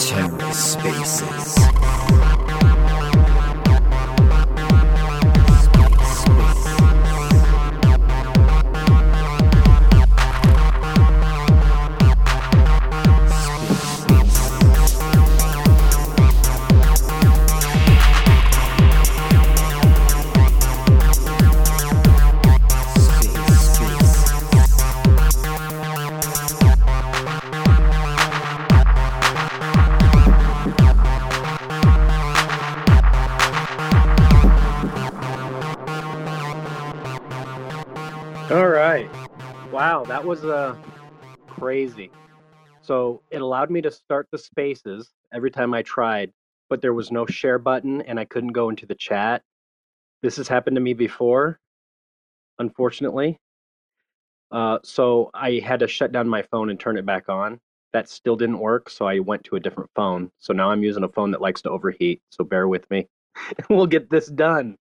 TerraSpaces. All crazy. So it allowed me to start the spaces every time I tried, but there was no share button and I couldn't go into the chat. This has happened to me before, unfortunately. Uh, so I had to shut down my phone and turn it back on. That still didn't work, so I went to a different phone. So now I'm using a phone that likes to overheat. So bear with me. we'll get this done.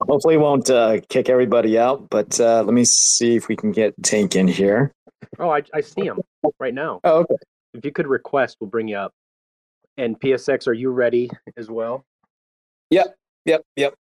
Hopefully, won't uh, kick everybody out. But uh, let me see if we can get Tank in here. Oh, I, I see him right now. Oh, okay. If you could request, we'll bring you up. And PSX, are you ready as well? Yep. Yep. Yep.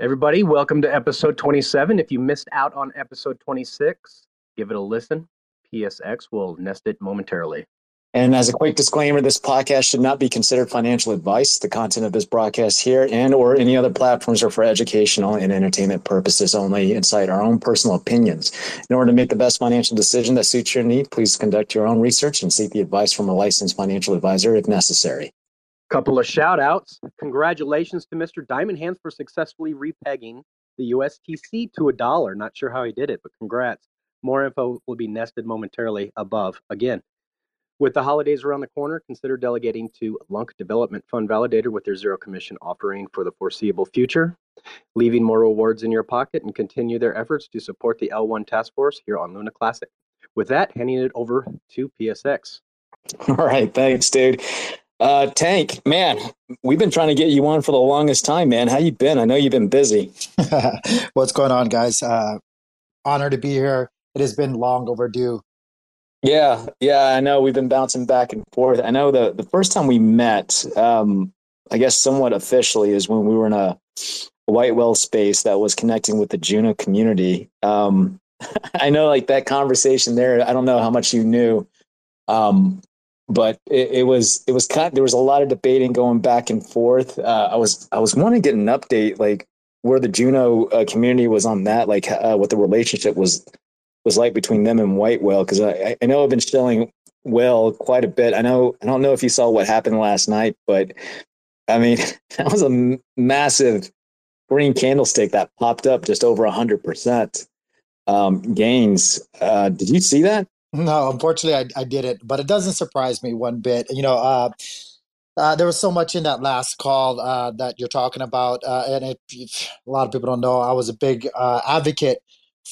Everybody, welcome to episode 27. If you missed out on episode 26, give it a listen. PSX will nest it momentarily. And as a quick disclaimer, this podcast should not be considered financial advice. The content of this broadcast here and or any other platforms are for educational and entertainment purposes only and cite our own personal opinions. In order to make the best financial decision that suits your need, please conduct your own research and seek the advice from a licensed financial advisor if necessary. Couple of shout outs. Congratulations to Mr. Diamond Hands for successfully repegging the USTC to a dollar. Not sure how he did it, but congrats. More info will be nested momentarily above. Again, with the holidays around the corner, consider delegating to LUNC Development Fund Validator with their zero commission offering for the foreseeable future, leaving more rewards in your pocket and continue their efforts to support the L1 task force here on Luna Classic. With that, handing it over to PSX. All right. Thanks, dude. Uh, Tank, man, we've been trying to get you on for the longest time, man. How you been? I know you've been busy. What's going on, guys? Uh, honor to be here. It has been long overdue. Yeah, yeah, I know we've been bouncing back and forth. I know the the first time we met, um, I guess somewhat officially, is when we were in a White Whale space that was connecting with the Juno community. Um, I know, like that conversation there. I don't know how much you knew, um, but it, it, was it was kind. Of, There was a lot of debating going back and forth. Uh, I was I was wanting to get an update, like where the Juno uh, community was on that, like uh, what the relationship was was like between them and White Whale because I, I know I've been shilling Whale quite a bit. I know I don't know if you saw what happened last night, but I mean that was a massive green candlestick that popped up just over hundred percent um, gains. Uh, did you see that? No, unfortunately, I, I didn't, but it doesn't surprise me one bit. You know, uh, uh, there was so much in that last call uh, that you're talking about, uh, and if, a lot of people don't know, I was a big uh, advocate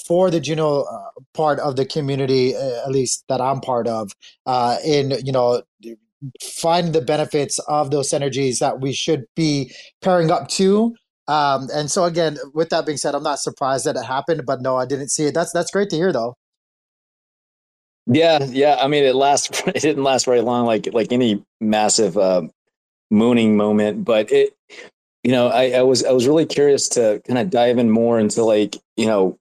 for the Juno uh, part of the community, uh, at least that I'm part of, uh, in you know finding the benefits of those synergies that we should be pairing up to. Um, and so again, with that being said, I'm not surprised that it happened, but no, I didn't see it. That's that's great to hear, though. Yeah, yeah. I mean, it last it didn't last very long, like like any massive uh, mooning moment, but it. You know, I, I was I was really curious to kind of dive in more into like you know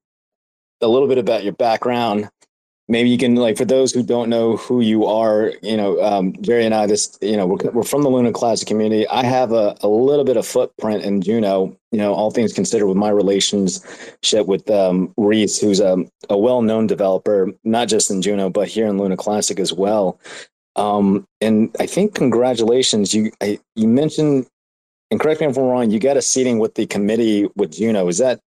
a little bit about your background. Maybe you can like for those who don't know who you are, you know, um, Jerry and I, this, you know, we're, we're from the Luna Classic community. I have a, a little bit of footprint in Juno, you know, all things considered with my relationship with um, Reece, who's a, a well-known developer, not just in Juno, but here in Luna Classic as well. Um, and I think congratulations, you, I, you mentioned, and correct me if I'm wrong, you got a seating with the committee with Juno. Is that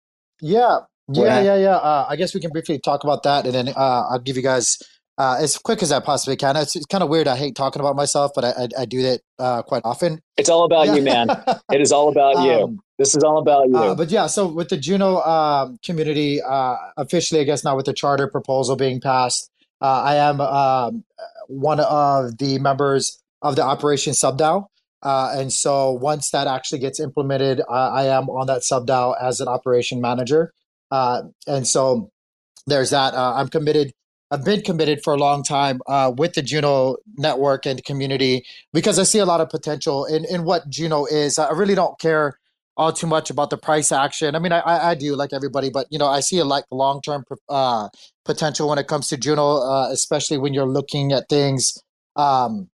yeah, yeah, yeah, yeah. Uh, I guess we can briefly talk about that, and then uh, I'll give you guys uh, as quick as I possibly can. It's, it's, kind of weird. I hate talking about myself, but I, I, I do that uh, quite often. It's all about yeah. you, man. it is all about you. Um, this is all about you. Uh, but yeah, so with the Juno um, community, uh, officially, I guess now with the charter proposal being passed, I am um, one of the members of the Operation SubDAO. and so once that actually gets implemented, I am on that SubDAO as an operation manager. Uh, and so there's that. Uh, I'm committed. I've been committed for a long time uh, with the Juno network and community because I see a lot of potential in, in what Juno is. I really don't care all too much about the price action. I mean, I, I do like everybody, but you know, I see a like long term uh, potential when it comes to Juno, uh, especially when you're looking at things um,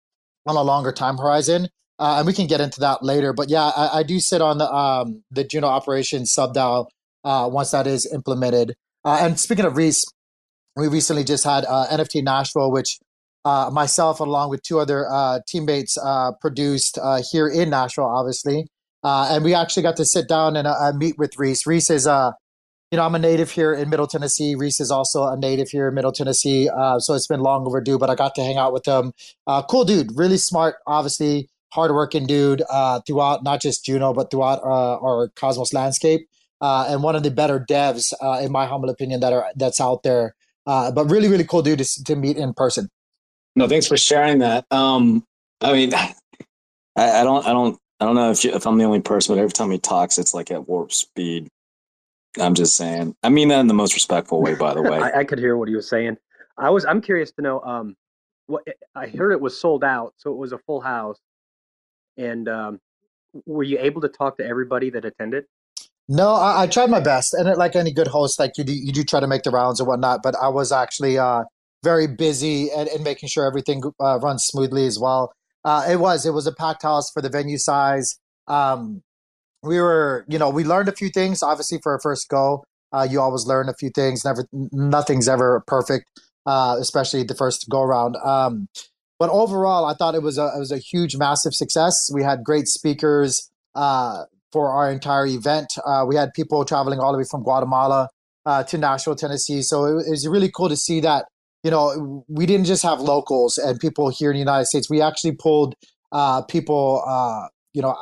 on a longer time horizon. Uh, and we can get into that later. But yeah, I, I do sit on the um, the Juno operations sub DAO uh, once that is implemented. Uh, and speaking of Reece, we recently just had uh, NFT Nashville, which uh, myself, along with two other uh, teammates, uh, produced here in Nashville, obviously. And we actually got to sit down and meet with Reece. Reece is, you know, I'm a native here in Middle Tennessee. Reece is also a native here in Middle Tennessee. Uh, so it's been long overdue, but I got to hang out with him. Uh, cool dude, really smart, obviously, hardworking dude uh, throughout not just Juno, but throughout our Cosmos landscape. Uh, and one of the better devs, uh, in my humble opinion, that are that's out there. Uh, but really, really cool dude to, to meet in person. No, thanks for sharing that. Um, I mean, I, I don't, I don't, I don't know if you, if I'm the only person, but every time he talks, it's like at warp speed. I'm just saying. I mean that in the most respectful way, by the way. I, I could hear what he was saying. I was. I'm curious to know. Um, what I heard it was sold out, so it was a full house. And um, were you able to talk to everybody that attended? No, I, I tried my best, and like any good host, like you do, you do try to make the rounds and whatnot. But I was actually uh, very busy and, and making sure everything uh, runs smoothly as well. Uh, it was it was a packed house for the venue size. Um, we were, you know, we learned a few things. Obviously, for a first go, uh, you always learn a few things. Never, nothing's ever perfect, uh, especially the first go around. Um, but overall, I thought it was a it was a huge, massive success. We had great speakers uh, for our entire event. Uh, we had people traveling all the way from Guatemala uh, to Nashville, Tennessee. So it, it was really cool to see that you know, we didn't just have locals and people here in the United States. We actually pulled uh, people, uh, you know,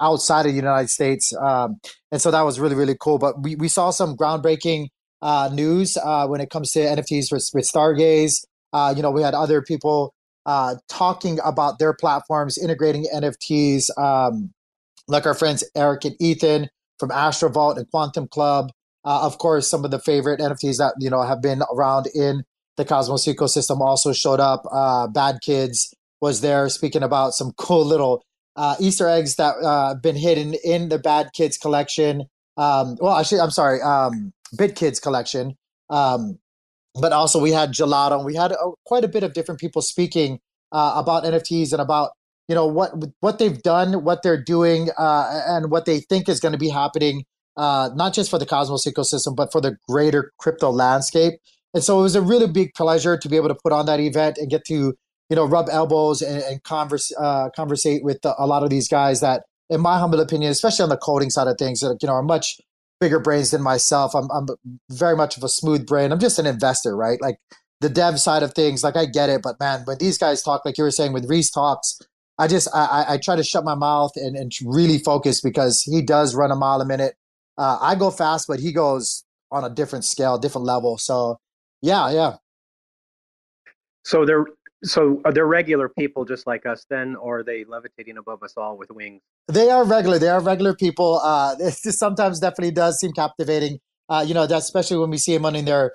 outside of the United States, um, and so that was really really cool. But we we saw some groundbreaking uh, news uh, when it comes to NFTs with, with Stargaze. Uh, you know, we had other people uh, talking about their platforms integrating NFTs, um, like our friends Eric and Ethan from Astrovault and Quantum Club. of course, some of the favorite NFTs that you know have been around in the Cosmos ecosystem also showed up. Uh, Bad Kids was there speaking about some cool little uh, Easter eggs that uh, been hidden in the Bad Kids collection. Um, well, actually, I'm sorry, um, Bit Kids collection. Um, but also we had Gelotto. And we had uh, quite a bit of different people speaking uh, about NFTs and about you know what what they've done, what they're doing, uh, and what they think is going to be happening. Uh, not just for the Cosmos ecosystem, but for the greater crypto landscape. And so it was a really big pleasure to be able to put on that event and get to, you know, rub elbows and, and converse, uh, conversate with a lot of these guys that, in my humble opinion, especially on the coding side of things, that, you know, are much bigger brains than myself. I'm, I'm very much of a smooth brain. I'm just an investor, right? Like the dev side of things, like I get it, but man, when these guys talk, like you were saying, with Reece talks, I just I, I try to shut my mouth and, and really focus because he does run a mile a minute. Uh, I go fast, but he goes on a different scale, different level. So yeah, yeah. So they're so are they regular people just like us then, or are they levitating above us all with wings? They are regular. They are regular people. Uh, it sometimes definitely does seem captivating. Uh, you know, that especially when we see them in their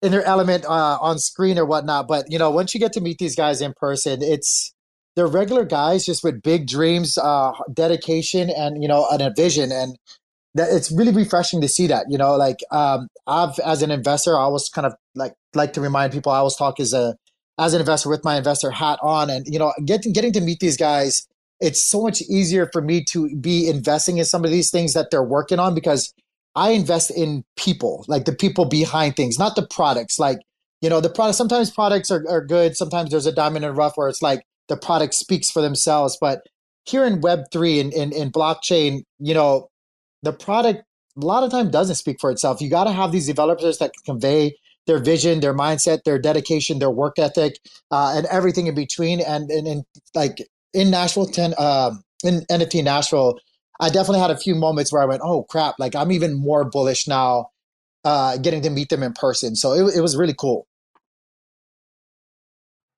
in their element uh, on screen or whatnot. But you know, once you get to meet these guys in person, it's they're regular guys just with big dreams, uh, dedication, and you know, and a vision. And that it's really refreshing to see that you know like um i've as an investor i always kind of like like to remind people i always talk as a as an investor with my investor hat on and you know getting getting to meet these guys it's so much easier for me to be investing in some of these things that they're working on because i invest in people like the people behind things not the products like you know the product sometimes products are, are good sometimes there's a diamond in the rough where it's like the product speaks for themselves but here in web3 and in, in, in blockchain you know the product a lot of time doesn't speak for itself. You got to have these developers that can convey their vision, their mindset, their dedication, their work ethic, uh, and everything in between. And, and, and like in Nashville, 10, uh, in NFT Nashville, I definitely had a few moments where I went, oh crap, like I'm even more bullish now uh, getting to meet them in person. So it, it was really cool.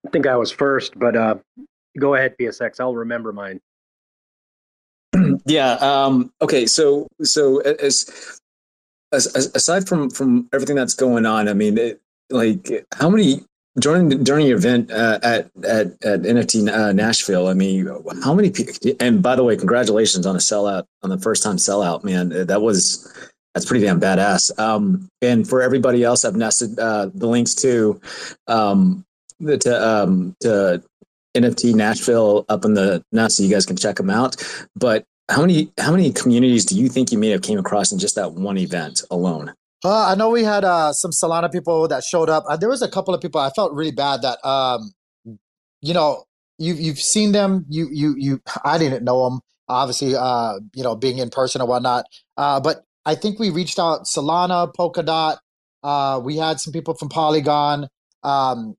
I think I was first, but uh, go ahead, PSX. I'll remember mine. yeah. Um, okay. So, so as aside from from everything that's going on, I mean, it, like how many during during your event uh, at at at NFT uh, Nashville? I mean, how many people? And by the way, congratulations on a sellout on the first time sellout, man. That was that's pretty damn badass. Um, and for everybody else, I've nested uh, the links to um, to um, to NFT Nashville up in the nuts, so you guys can check them out. But how many how many communities do you think you may have came across in just that one event alone? Uh, I know we had uh, some Solana people that showed up. Uh, there was a couple of people I felt really bad that um, you know you you've seen them. You you you. I didn't know them obviously. Uh, you know, being in person or whatnot. Uh, but I think we reached out Solana, Polkadot. Uh, we had some people from Polygon um,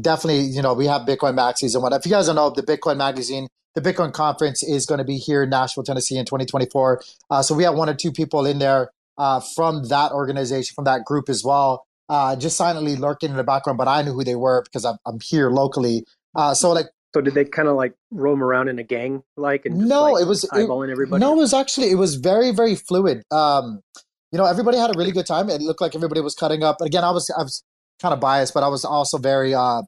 definitely, you know, we have Bitcoin Maxis and what. If you guys don't know, the Bitcoin magazine, the Bitcoin conference is going to be here in Nashville, Tennessee in 2024. Uh, so we have one or two people in there uh, from that organization, from that group as well, uh, just silently lurking in the background. But I knew who they were because I'm, I'm here locally. Uh, so like, so did they kind of like roam around in a gang like and no, like it was eyeballing it, everybody? No, it was actually it was very very fluid. Um, you know, everybody had a really good time. It looked like everybody was cutting up. Again, I was I was kind of biased, but I was also very uh,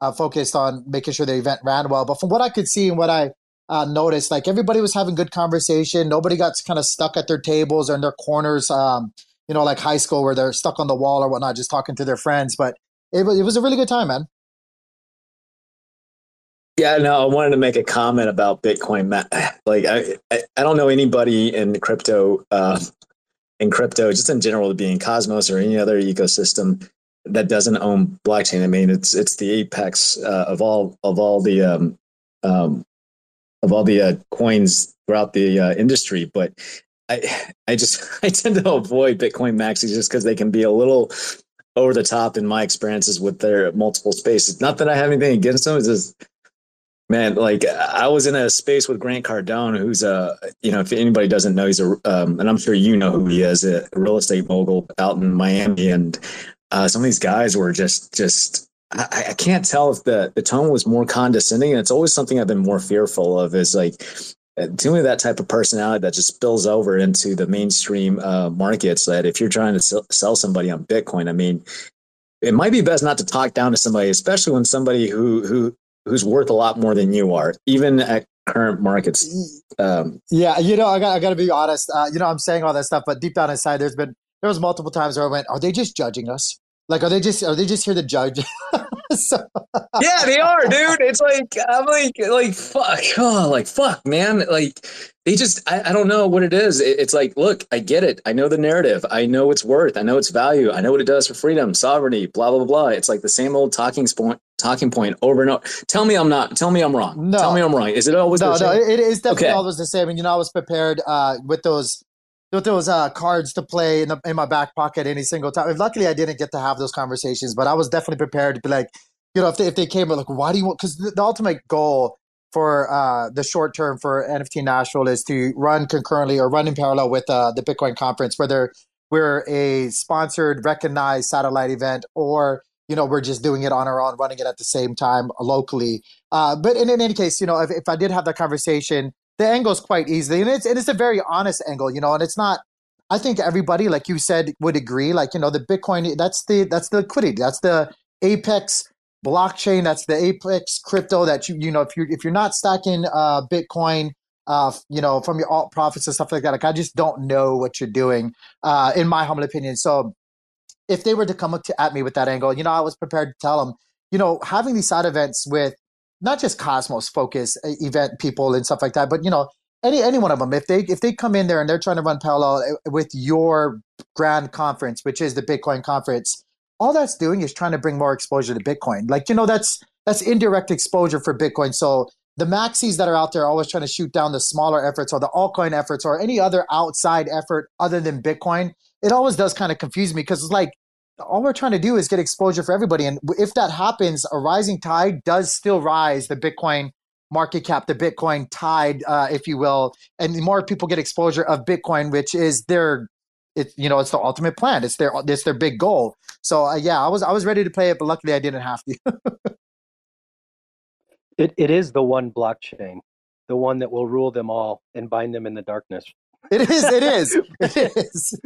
uh, focused on making sure the event ran well. But from what I could see and what I uh, noticed, like everybody was having good conversation. Nobody got kind of stuck at their tables or in their corners, um, you know, like high school where they're stuck on the wall or whatnot, just talking to their friends. But it was, it was a really good time, man. Yeah, no, I wanted to make a comment about Bitcoin. Like, I, I, I don't know anybody in crypto, uh, in crypto, just in general, being Cosmos or any other ecosystem that doesn't own blockchain. I mean, it's it's the apex uh, of all of all the um, um, of all the uh, coins throughout the uh, industry. But I I just I tend to avoid Bitcoin maxis just because they can be a little over the top in my experiences with their multiple spaces. Not that I have anything against them. It's just man, like I was in a space with Grant Cardone, who's a you know if anybody doesn't know, he's a um, and I'm sure you know who he is, a real estate mogul out in Miami, and uh, some of these guys were just just I, I, can't tell if the the tone was more condescending. And it's always something I've been more fearful of is like uh, to me that type of personality that just spills over into the mainstream uh, markets. That if you're trying to sell, sell somebody on Bitcoin, I mean, it might be best not to talk down to somebody, especially when somebody who who who's worth a lot more than you are, even at current markets. Um, yeah, you know, I got I got to be honest. Uh, you know, I'm saying all that stuff, but deep down inside, there's been there was multiple times where I went, "Are they just judging us? Like, are they just are they just here to judge?" so, yeah, they are, dude. It's like I'm like like fuck, oh, like fuck, man. Like they just I, I don't know what it is. It, it's like, look, I get it. I know the narrative. I know its worth. I know its value. I know what it does for freedom, sovereignty, blah blah blah. blah. It's like the same old talking point talking point over and over. Tell me I'm not. Tell me I'm wrong. No. Tell me I'm wrong. Is it always no? no, it is definitely okay. always the same. And you know, I was prepared uh, with those those uh, cards to play in, the, in my back pocket any single time. Luckily, I didn't get to have those conversations, but I was definitely prepared to be like, you know, if they, if they came like, why do you want? Because the, the, ultimate goal for uh, the short term for NFT Nashville is to run concurrently or run in parallel with uh, the Bitcoin conference, whether we're a sponsored, recognized satellite event or you know we're just doing it on our own, running it at the same time locally. Uh, but in, in any case, you know, if, if I did have that conversation the angle is quite easy, and it's and it's a very honest angle, you know, and it's not. I think everybody, like you said, would agree. Like you know, the Bitcoin that's the that's the liquidity, that's the apex blockchain, that's the apex crypto that you you know if you if you're not stacking uh, Bitcoin. Uh, you know, from your alt profits and stuff like that. Like, I just don't know what you're doing, uh, in my humble opinion. So, if they were to come up to, at me with that angle, you know, I was prepared to tell them, you know, having these side events with not just Cosmos focus uh, event people and stuff like that, but you know, any any one of them, if they if they come in there and they're trying to run parallel uh, with your grand conference, which is the Bitcoin conference, all that's doing is trying to bring more exposure to Bitcoin. Like you know, that's that's indirect exposure for Bitcoin. So the maxis that are out there always trying to shoot down the smaller efforts or the altcoin efforts or any other outside effort other than Bitcoin. It always does kind of confuse me because it's like all we're trying to do is get exposure for everybody. And if that happens, a rising tide does still rise the Bitcoin market cap, the Bitcoin tide, uh, if you will, and the more people get exposure of Bitcoin, which is their, it you know, it's the ultimate plan. It's their, it's their big goal. So uh, yeah, I was I was ready to play it, but luckily I didn't have to. it it is the one blockchain, the one that will rule them all and bind them in the darkness. It is. It is. It is.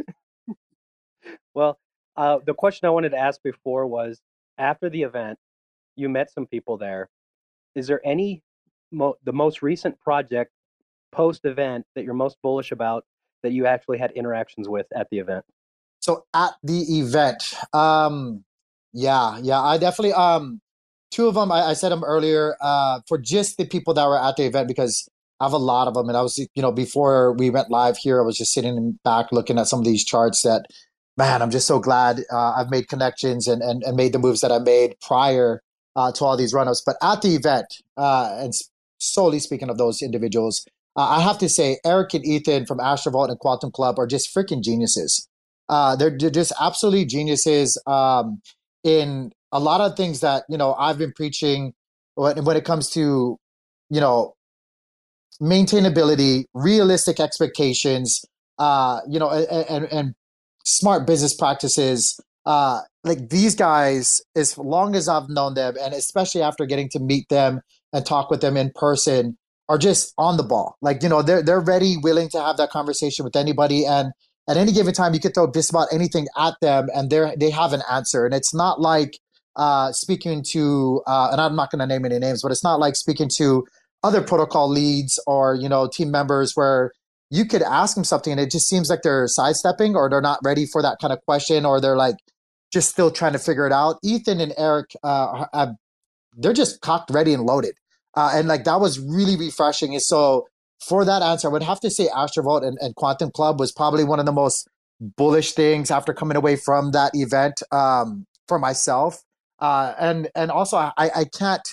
Well, uh, the question I wanted to ask before was after the event, you met some people there. Is there any mo- the most recent project post event that you're most bullish about that you actually had interactions with at the event? So at the event, um, yeah, yeah, I definitely um, two of them I, I said them earlier uh, for just the people that were at the event because I have a lot of them, and I was you know before we went live here, I was just sitting back looking at some of these charts that man, I'm just so glad uh, I've made connections and, and and made the moves that I made prior uh, to all these run-ups. But at the event, uh, and solely speaking of those individuals, uh, I have to say Eric and Ethan from Astrovault and Quantum Club are just freaking geniuses. Uh, they're, they're, just absolutely geniuses um, in a lot of things that you know I've been preaching when, when it comes to you know maintainability, realistic expectations, uh, you know, and, and, and smart business practices. Uh, like these guys, as long as I've known them, and especially after getting to meet them and talk with them in person, are just on the ball. Like you know, they're they're ready, willing to have that conversation with anybody, and at any given time, you could throw just about anything at them, and they they have an answer. And it's not like uh, speaking to, uh, and I'm not going to name any names, but it's not like speaking to other protocol leads or you know team members where you could ask them something and it just seems like they're sidestepping or they're not ready for that kind of question or they're like just still trying to figure it out. Ethan and Eric, uh, they're just cocked, ready, and loaded, uh, and like that was really refreshing. And so for that answer, I would have to say Astrovault and, and Quantum Club was probably one of the most bullish things after coming away from that event um, for myself. Uh, and and also I, I can't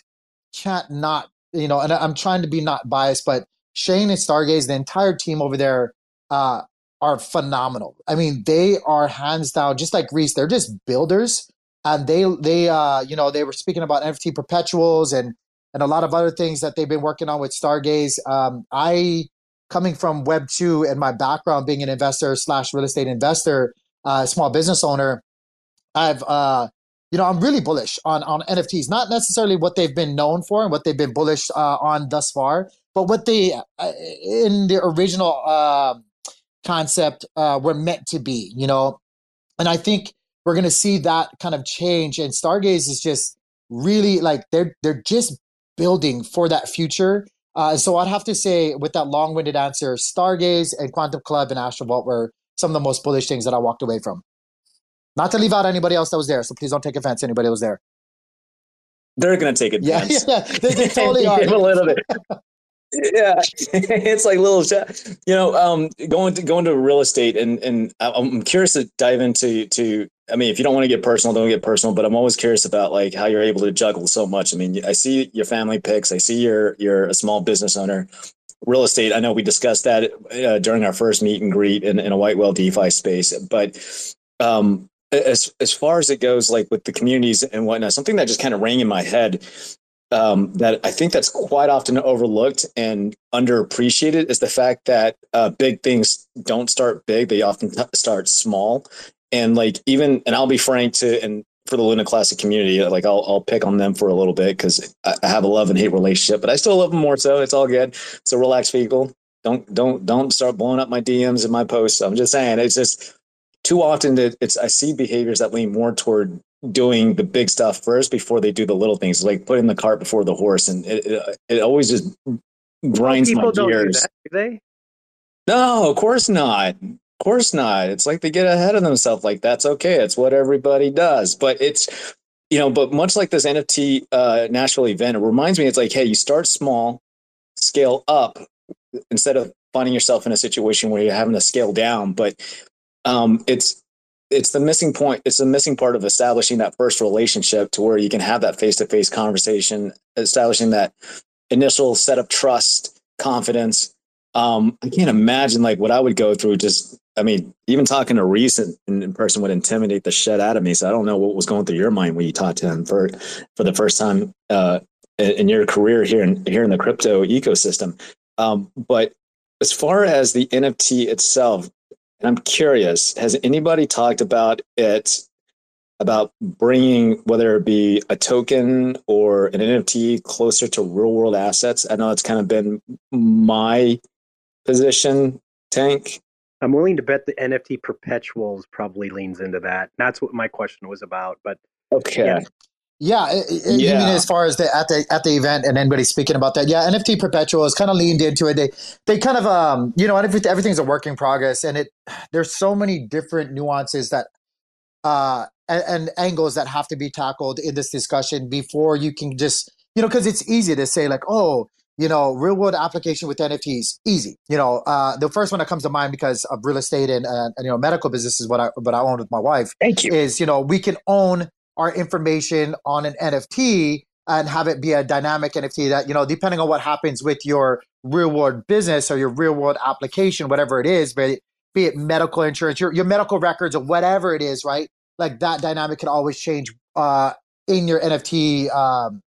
can't not you know, and I'm trying to be not biased, but Shane and Stargaze, the entire team over there, uh, are phenomenal. I mean, they are hands down, just like Reece. They're just builders, and they they uh, you know they were speaking about NFT perpetuals and and a lot of other things that they've been working on with Stargaze. Um, I coming from Web two and my background being an investor slash real estate investor, uh, small business owner, I've uh, you know, I'm really bullish on on NFTs. Not necessarily what they've been known for and what they've been bullish uh, on thus far, but what they uh, in the original uh, concept uh, were meant to be. You know, and I think we're going to see that kind of change. And Stargaze is just really like they're they're just building for that future. Uh, so I'd have to say, with that long-winded answer, Stargaze and Quantum Club and Astrovault were some of the most bullish things that I walked away from. Not to leave out anybody else that was there. So please don't take offense. Anybody that was there. They're going to take offense. Yeah, yeah, they, they totally are. a little bit. yeah, it's like little, you know, um, going to going to real estate, and and I'm curious to dive into to. I mean, if you don't want to get personal, don't get personal. But I'm always curious about like how you're able to juggle so much. I mean, I see your family picks I see you're you're a small business owner. Real estate. I know we discussed that uh, during our first meet and greet in, in a White Whale DeFi space, but um, as as far as it goes, like with the communities and whatnot, something that just kind of rang in my head um, that I think that's quite often overlooked and underappreciated is the fact that uh, big things don't start big; they often start small. And like even, and I'll be frank to, and for the Luna Classic community, like I'll I'll pick on them for a little bit because I, I have a love and hate relationship, but I still love them more. So it's all good. So relax, people. Don't don't don't start blowing up my DMs and my posts. I'm just saying it's just too often that it's I see behaviors that lean more toward doing the big stuff first before they do the little things, like putting the cart before the horse, and it it, it always just grinds my gears. Do, do they? No, of course not. Of course not. It's like they get ahead of themselves. Like that's okay. It's what everybody does. But it's you know, but much like this NFT uh, Nashville event, it reminds me. It's like, hey, you start small, scale up, instead of finding yourself in a situation where you're having to scale down. But um, it's it's the missing point. It's the missing part of establishing that first relationship to where you can have that face to face conversation, establishing that initial set of trust, confidence. Um, I can't imagine like what I would go through. Just, I mean, even talking to Reece in, in, person would intimidate the shit out of me. So I don't know what was going through your mind when you talked to him for for the first time uh, in your career here in here in the crypto ecosystem. Um, but as far as the NFT itself, I'm curious, has anybody talked about it, about bringing whether it be a token or an NFT closer to real world assets? I know it's kind of been my position, Tank. I'm willing to bet the NFT perpetuals probably leans into that. That's what my question was about. But okay. Yeah. Yeah, it, it, yeah. mean as far as the at the at the event and anybody speaking about that? Yeah, NFT perpetuals kind of leaned into it. They they kind of um you know everything's a work in progress, and it there's so many different nuances that uh and, and angles that have to be tackled in this discussion before you can just you know because it's easy to say like oh you know, real world application with NFTs, easy. You know, uh, the first one that comes to mind because of real estate and, uh, and you know medical business is what I what I own with my wife. Thank you. Is you know we can own our information on an NFT and have it be a dynamic NFT that you know depending on what happens with your real world business or your real world application, whatever it is, be it, be it medical insurance, your your medical records or whatever it is, right? Like that dynamic can always change uh, in your NFT, um,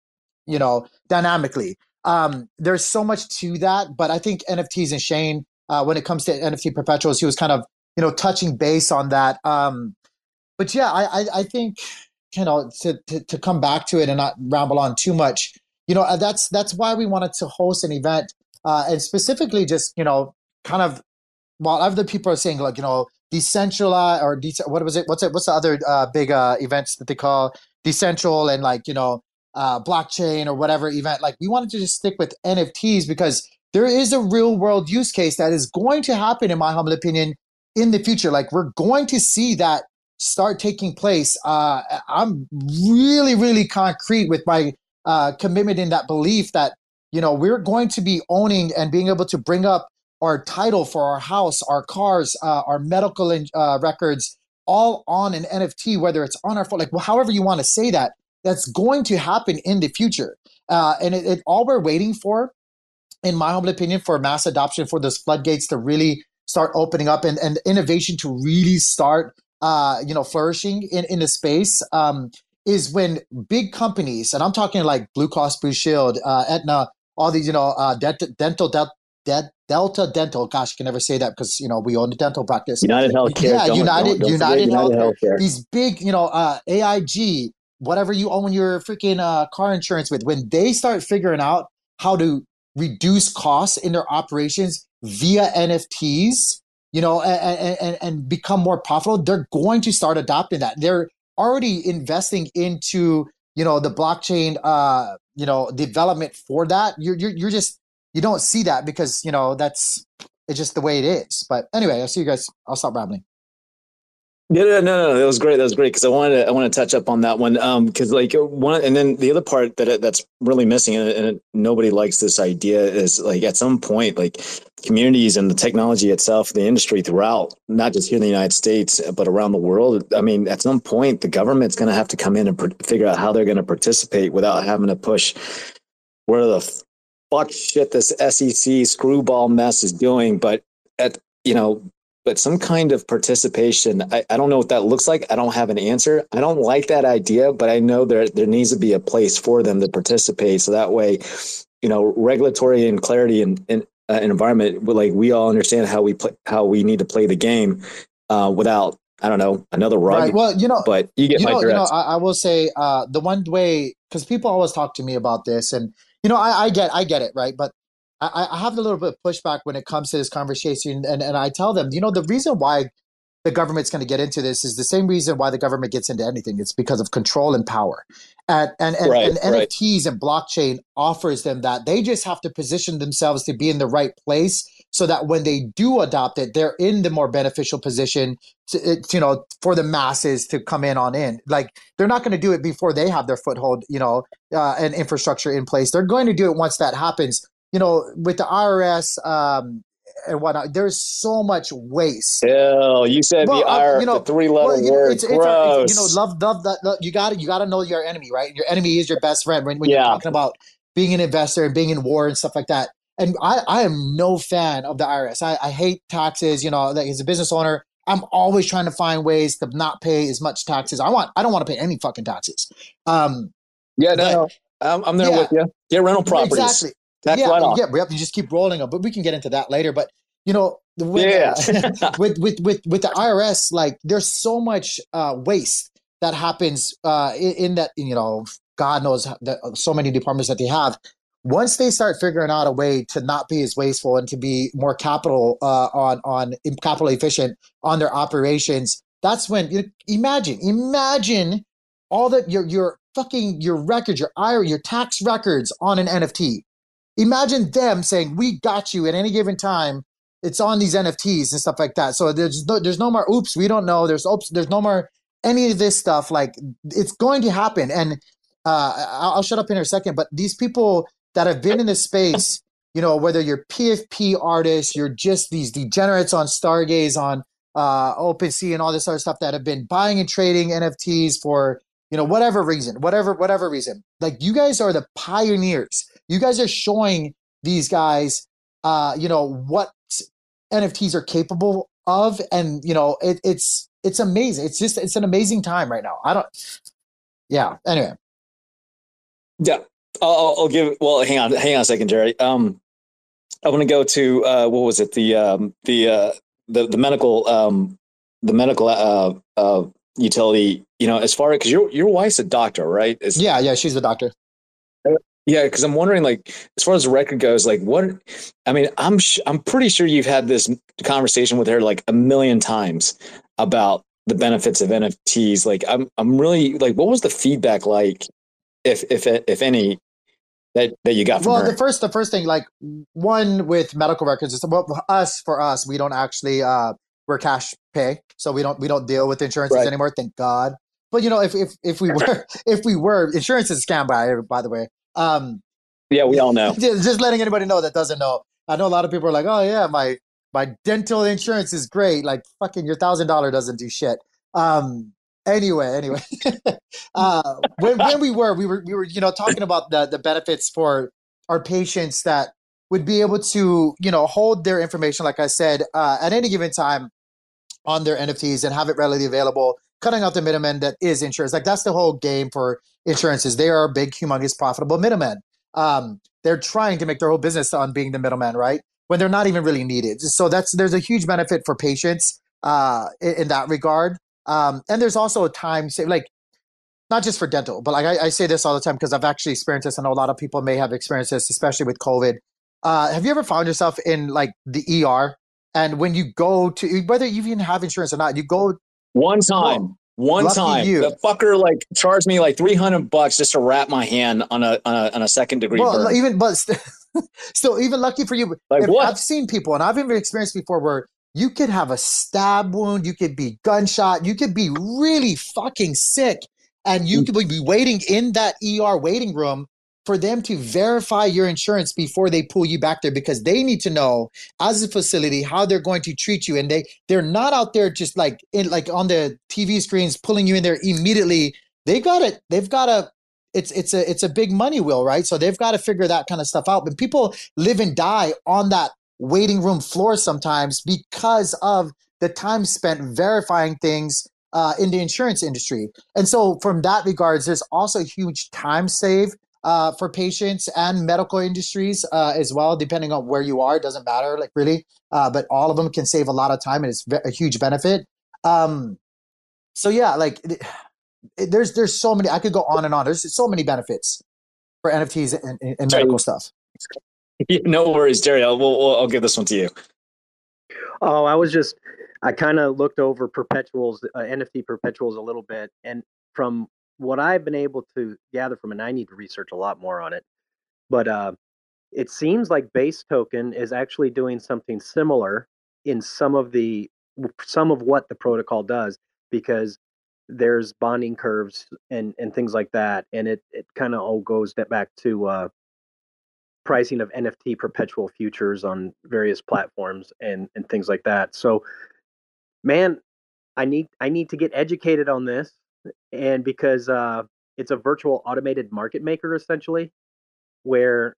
you know, dynamically. Um, there's so much to that, but I think NFTs and Shane, uh, when it comes to NFT perpetuals, he was kind of you know touching base on that. Um, but yeah, I, I, I think you know to, to, to come back to it and not ramble on too much. You know, uh, that's that's why we wanted to host an event uh, and specifically just you know kind of while other people are saying like you know decentralized or de- what was it? What's it? What's the other uh, big uh, events that they call decentral and like you know uh, blockchain or whatever event. Like we wanted to just stick with NFTs because there is a real world use case that is going to happen, in my humble opinion, in the future. Like we're going to see that start taking place. Uh, I'm really, really concrete with my uh, commitment in that belief that you know we're going to be owning and being able to bring up our title for our house, our cars, uh, our medical in, uh, records, all on an NFT, whether it's on our phone, like well, however you want to say that that's going to happen in the future. Uh, and it, it, all we're waiting for, in my humble opinion, for mass adoption, for those floodgates to really start opening up and, and innovation to really start, uh, you know, flourishing in, in the space um, is when big companies, and I'm talking like Blue Cross Blue Shield, uh, Aetna, all these, you know, uh, dental, dental, Delta Dental. Gosh, I can never say that because you know we own a dental practice. United Healthcare. Yeah, don't, United don't, don't United, United Healthcare. Healthcare. These big, you know, uh, AIG, whatever you own your freaking uh, car insurance with, when they start figuring out how to reduce costs in their operations via NFTs, you know, and, and, and become more profitable, they're going to start adopting that. They're already investing into, you know, the blockchain, uh, you know, development for that. You're, you're, you're just, you don't see that because, you know, that's, it's just the way it is. But anyway, I'll see you guys. I'll stop rambling. Yeah, no, no, no, that was great. That was great because I wanted to, I want to touch up on that one because um, like uh, one and then the other part that uh, that's really missing and, and, nobody likes this idea is like at some point like communities and the technology itself, the industry throughout, not just here in the United States uh, but around the world. I mean, at some point the government's going to have to come in and pr- figure out how they're going to participate without having to push where the fuck shit this SEC screwball mess is doing. But at you know but some kind of participation. I, I don't know what that looks like. I don't have an answer. I don't like that idea, but I know there there needs to be a place for them to participate. So that way, you know, regulatory and clarity and, and uh, an environment, like we all understand how we play, how we need to play the game uh, without I don't know another rug. Right. Well, you know, but you get you my know, you know, I, I, will say uh, the one way because people always talk to me about this, and you know, I, I get I get it, right? But I, I have a little bit of pushback when it comes to this conversation, and, and I tell them, you know, the reason why the government's going to get into this is the same reason why the government gets into anything. It's because of control and power. And and, and, right, and NFTs and blockchain offers them that. They just have to position themselves to be in the right place so that when they do adopt it, they're in the more beneficial position to, you know, for the masses to come in on in. Like they're not going to do it before they have their foothold, you know, uh, and infrastructure in place. They're going to do it once that happens you know, with the IRS um, and whatnot, there's so much waste. Hell, you said well, the IRS, uh, you know, the three letter well, word. It's, Gross. It's, you know, love, love that. You got to, you got to know your enemy, right? Your enemy is your best friend when, when yeah. you're talking about being an investor and being in war and stuff like that. And I, I am no fan of the IRS. I, I hate taxes. You know, like as a business owner, I'm always trying to find ways to not pay as much taxes. I want, I don't want to pay any fucking taxes. Um, yeah, no, but, I'm, I'm there yeah, with you. Get rental properties. Exactly. Tax yeah, right yeah, you just keep rolling them, but we can get into that later. But you know, with, yeah. with with with with the IRS, like there's so much uh, waste that happens uh, in, in, that you know, God knows that uh, so many departments that they have. once they start figuring out a way to not be as wasteful and to be more capital uh, on on capital efficient on their operations, that's when you imagine imagine all that your your fucking your records, your IRA, your tax records on an NFT. Imagine them saying, "We got you at any given time." It's on these NFTs and stuff like that. So there's no there's no more oops, we don't know. There's oops, there's no more any of this stuff. Like it's going to happen, and uh, I'll, I'll shut up in a second. But these people that have been in this space, you know, whether you're PFP artists, you're just these degenerates on Stargaze, on uh, OpenSea, and all this other stuff that have been buying and trading NFTs for you know whatever reason, whatever whatever reason. Like you guys are the pioneers. You guys are showing these guys, uh, you know, what NFTs are capable of, and you know, it, it's it's amazing. It's just it's an amazing time right now. I don't. Yeah. Anyway. Yeah, I'll, I'll give. Well, hang on, hang on a second, Jerry. Um, I want to go to uh, what was it? The um, the uh, the the medical um, the medical uh, uh, utility. You know, as far as because your your wife's a doctor, right? Is, yeah, yeah, she's a doctor. Yeah, because I'm wondering, like, as far as the record goes, like, what? I mean, I'm sh- I'm pretty sure you've had this conversation with her like a million times about the benefits of NFTs. Like, I'm I'm really like, what was the feedback like if if if any that that you got from well her? the first the first thing like one with medical records is well, us for us we don't actually uh we're cash pay so we don't we don't deal with insurances right. anymore thank god. But you know if if if we were if we were insurance is a scam by by the way. Um yeah we all know. just letting anybody know that doesn't know. I know a lot of people are like oh yeah my my dental insurance is great. Like fucking your thousand dollar doesn't do shit. Um anyway anyway uh, when, when we were we were we were you know talking about the the benefits for our patients that would be able to you know hold their information like i said uh, at any given time on their nfts and have it readily available cutting out the middleman that is insurance like that's the whole game for insurances they are big humongous profitable middlemen um, they're trying to make their whole business on being the middleman right when they're not even really needed so that's there's a huge benefit for patients uh, in, in that regard um, and there's also a time save, like not just for dental, but like I, I say this all the time because I've actually experienced this. I know a lot of people may have experienced this, especially with COVID. Uh, have you ever found yourself in like the ER and when you go to whether you even have insurance or not, you go one time. Well, one time, you. the fucker like charged me like three hundred bucks just to wrap my hand on a on a, on a second degree. Well, burn. even but still, still, even lucky for you. Like what? I've seen people, and I've even experienced before where you could have a stab wound, you could be gunshot, you could be really fucking sick, and you could be waiting in that ER waiting room for them to verify your insurance before they pull you back there because they need to know as a facility how they're going to treat you. And they they're not out there just like in like on the TV screens pulling you in there immediately. They got it they've got to it's it's a it's a big money wheel right? So they've got to figure that kind of stuff out. But people live and die on that waiting room floor sometimes because of the time spent verifying things uh, in the insurance industry. And so, from that regards, there's also a huge time save uh, for patients and medical industries uh, as well, depending on where you are. It doesn't matter, like really, uh, but all of them can save a lot of time, and it's a huge benefit. Um, so yeah, like it, it, there's there's so many. I could go on and on. There's so many benefits for NFTs and, and, and medical stuff. no worries, Jerry. I'll, we'll, I'll give this one to you. Oh, I was just, I kind of looked over perpetuals, uh, NFT perpetuals a little bit. And from what I've been able to gather from it, I need to research a lot more on it. But uh, it seems like Base Token is actually doing something similar in some of the some of what the protocol does because there's bonding curves and and things like that and it it kind of all goes back to uh pricing of NFT perpetual futures on various platforms and and things like that. So, man, I need I need to get educated on this, and because uh, it's a virtual automated market maker essentially, where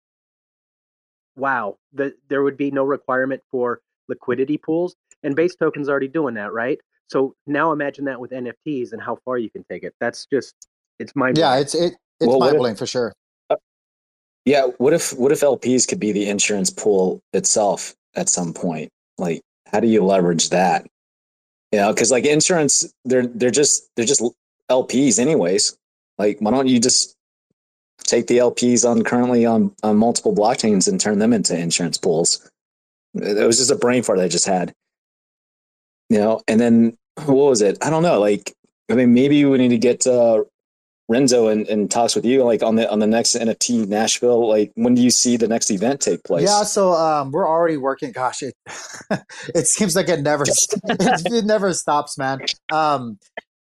wow, the, there would be no requirement for liquidity pools, and base tokens already doing that, right? So now imagine that with NFTs and how far you can take it. That's just it's mind. Yeah, it's it it's well, mind blowing for sure. Yeah, what if what if LPs could be the insurance pool itself at some point? Like, how do you leverage that? You know, because like insurance, they're they're just they're just LPs anyways. Like, why don't you just take the LPs on currently on, on multiple blockchains and turn them into insurance pools. It was just a brain fart I just had. You know, and then what was it? I don't know. Like, I mean, maybe we need to get uh, Renzo and, and talks with you like on the on the next NFT Nashville. Like, when do you see the next event take place? Yeah, so um, we're already working. Gosh, it it seems like it never it, it never stops, man. Um,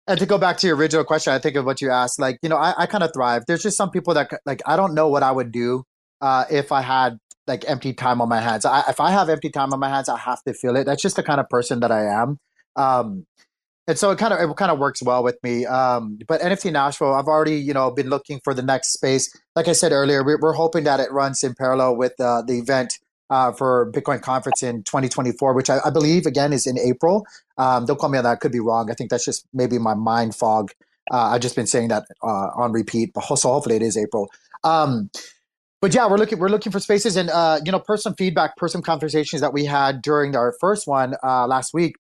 and to go back to your original question, I think of what you asked. Like, you know, I, I kind of thrive. There's just some people that like I don't know what I would do uh, if I had like empty time on my hands. I, if I have empty time on my hands, I have to feel it. That's just the kind of person that I am. Um, and so it kind of it kind of works well with me. Um, but NFT Nashville, I've already you know been looking for the next space. Like I said earlier, we're, we're hoping that it runs in parallel with uh, the event uh, for Bitcoin conference in 2024, which I, I believe again is in April. Um, don't call me on that; I could be wrong. I think that's just maybe my mind fog. Uh, I've just been saying that uh, on repeat, but so hopefully it is April. Um, but yeah, we're looking we're looking for spaces, and uh, you know, per some feedback, per some conversations that we had during our first one uh, last week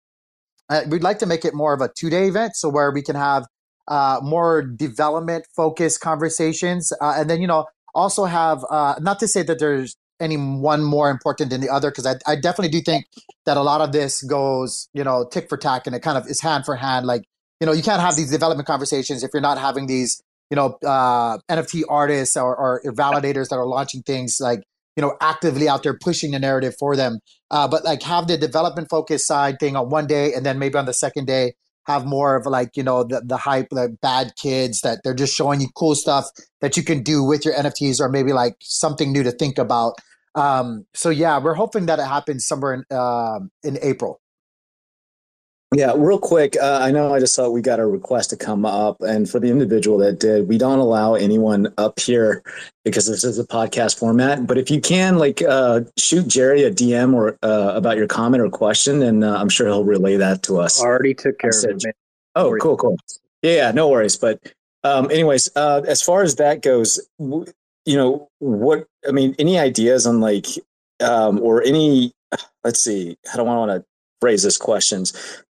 uh, we'd like to make it more of a two day event, so where we can have uh, more development focused conversations, uh, and then you know also have uh, not to say that there's any one more important than the other because I, I definitely do think that a lot of this goes you know tick for tack and it kind of is hand for hand. Like you know you can't have these development conversations if you're not having these you know uh, nft artists or, or validators that are launching things like you know actively out there pushing the narrative for them. Uh, but like have the development focus side thing on one day and then maybe on the second day have more of like you know the, the hype like bad kids that they're just showing you cool stuff that you can do with your nfts or maybe like something new to think about um, so yeah we're hoping that it happens somewhere in, uh, in april yeah, real quick. Uh, I know I just saw we got a request to come up, and for the individual that did, we don't allow anyone up here because this is a podcast format. But if you can, like, uh, shoot Jerry a DM or uh, about your comment or question, and uh, I'm sure he'll relay that to us. Already took care of it. Oh, cool, cool. Yeah, yeah, no worries. But, um, anyways, uh, as far as that goes, you know, what I mean, any ideas on like, um, or any, let's see, how do I want to phrase this questions?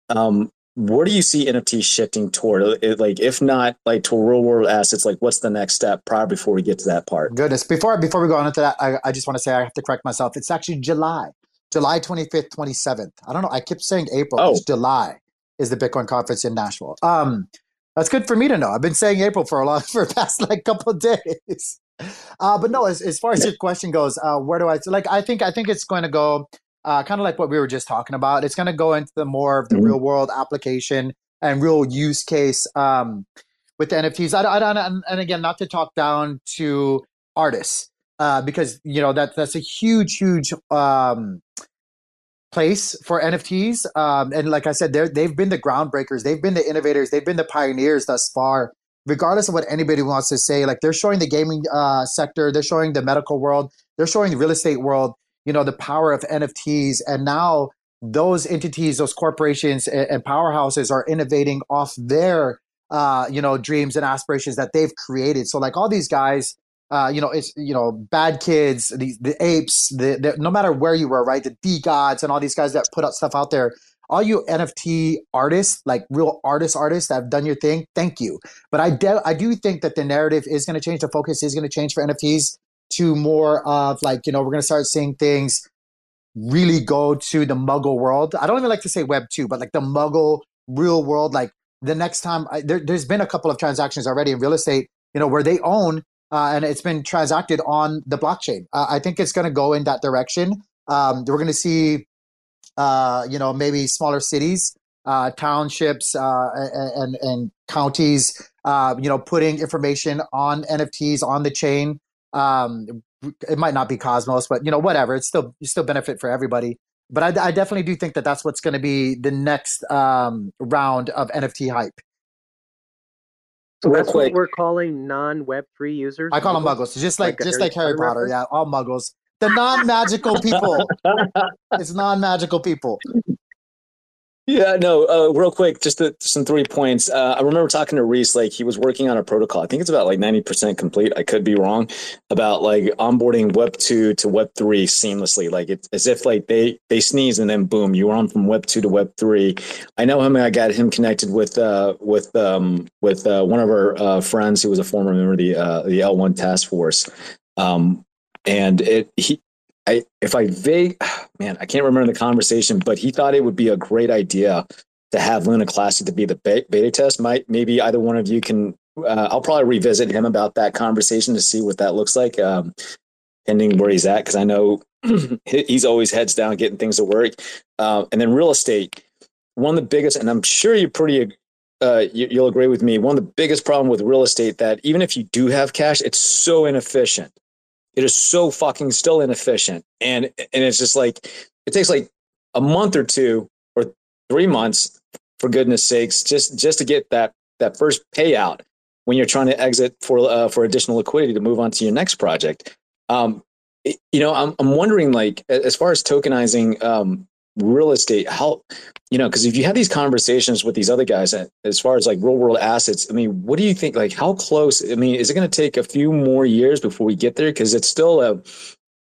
um, where do you see NFT shifting toward? It, like, if not like to real world assets, like what's the next step prior before we get to that part? Goodness, before before we go on into that, I, I just want to say I have to correct myself. It's actually July, July twenty fifth, twenty seventh. I don't know. I keep saying April. Oh. It's July is the Bitcoin conference in Nashville. Um, that's good for me to know. I've been saying April for a long for the past like couple days. Uh, but no, as, as far as your question goes, uh, where do I like? I think I think it's going to go uh, kind of like what we were just talking about. It's going to go into the more of the mm-hmm. real world application and real use case um, with the NFTs. I, I, and, and again, not to talk down to artists uh, because you know that that's a huge, huge um, place for NFTs. Um, and like I said, they they've been the groundbreakers, they've been the innovators, they've been the pioneers thus far. Regardless of what anybody wants to say, like they're showing the gaming uh, sector, they're showing the medical world, they're showing the real estate world you know the power of nfts and now those entities those corporations and, powerhouses are innovating off their uh, you know dreams and aspirations that they've created. So like all these guys uh, you know it's you know bad kids the, the apes the, the no matter where you were right the DeGods and all these guys that put out stuff out there all you nft artists like real artist artists that have done your thing thank you but i de- i do think that the narrative is going to change the focus is going to change for nfts to more of like, you know, we're going to start seeing things really go to the muggle world. I don't even like to say web 2, but like the muggle real world. Like the next time, I, there, has been a couple of transactions already in real estate, you know, where they own uh, and it's been transacted on the blockchain. Uh, I think it's going to go in that direction. Um, we're going to see, uh, you know, maybe smaller cities, uh, townships, uh, and, and counties, uh, you know, putting information on NFTs on the chain um, it might not be Cosmos, but you know, whatever. It's still you still benefit for everybody. But I, I definitely do think that that's what's going to be the next um, round of NFT hype. So that's what we're calling non-Web three users. I call them muggles, just like, like just like Harry Potter. Reference? Yeah, all muggles. The non-magical people. it's non-magical people. Yeah, no, uh, real quick, just to, some three points. Uh, I remember talking to Reece, like he was working on a protocol. I think it's about like 90% complete. I could be wrong about like onboarding web two to web three seamlessly. Like it's as if like they, they sneeze and then boom, you're on from web two to web three. I know him. I got him connected with, uh, with, um, with, uh, one of our, uh, friends who was a former member of the, uh, the L1 task force. Um, and it, he, I, if I vague, man, I can't remember the conversation, but he thought it would be a great idea to have Luna Classic to be the beta test. Might maybe either one of you can. Uh, I'll probably revisit him about that conversation to see what that looks like, um, pending where he's at, because I know he's always heads down getting things to work. Uh, and then real estate, one of the biggest, and I'm sure you're pretty. Uh, you, you'll agree with me. One of the biggest problem with real estate that even if you do have cash, it's so inefficient it is so fucking still inefficient. And and it's just like it takes like a month or two or three months for goodness sakes just just to get that that first payout when you're trying to exit for uh, for additional liquidity to move on to your next project. Um, it, you know, I'm I'm wondering like as far as tokenizing um, real estate how you know because if you have these conversations with these other guys as far as like real world assets i mean what do you think like how close i mean is it going to take a few more years before we get there? Because it's still a,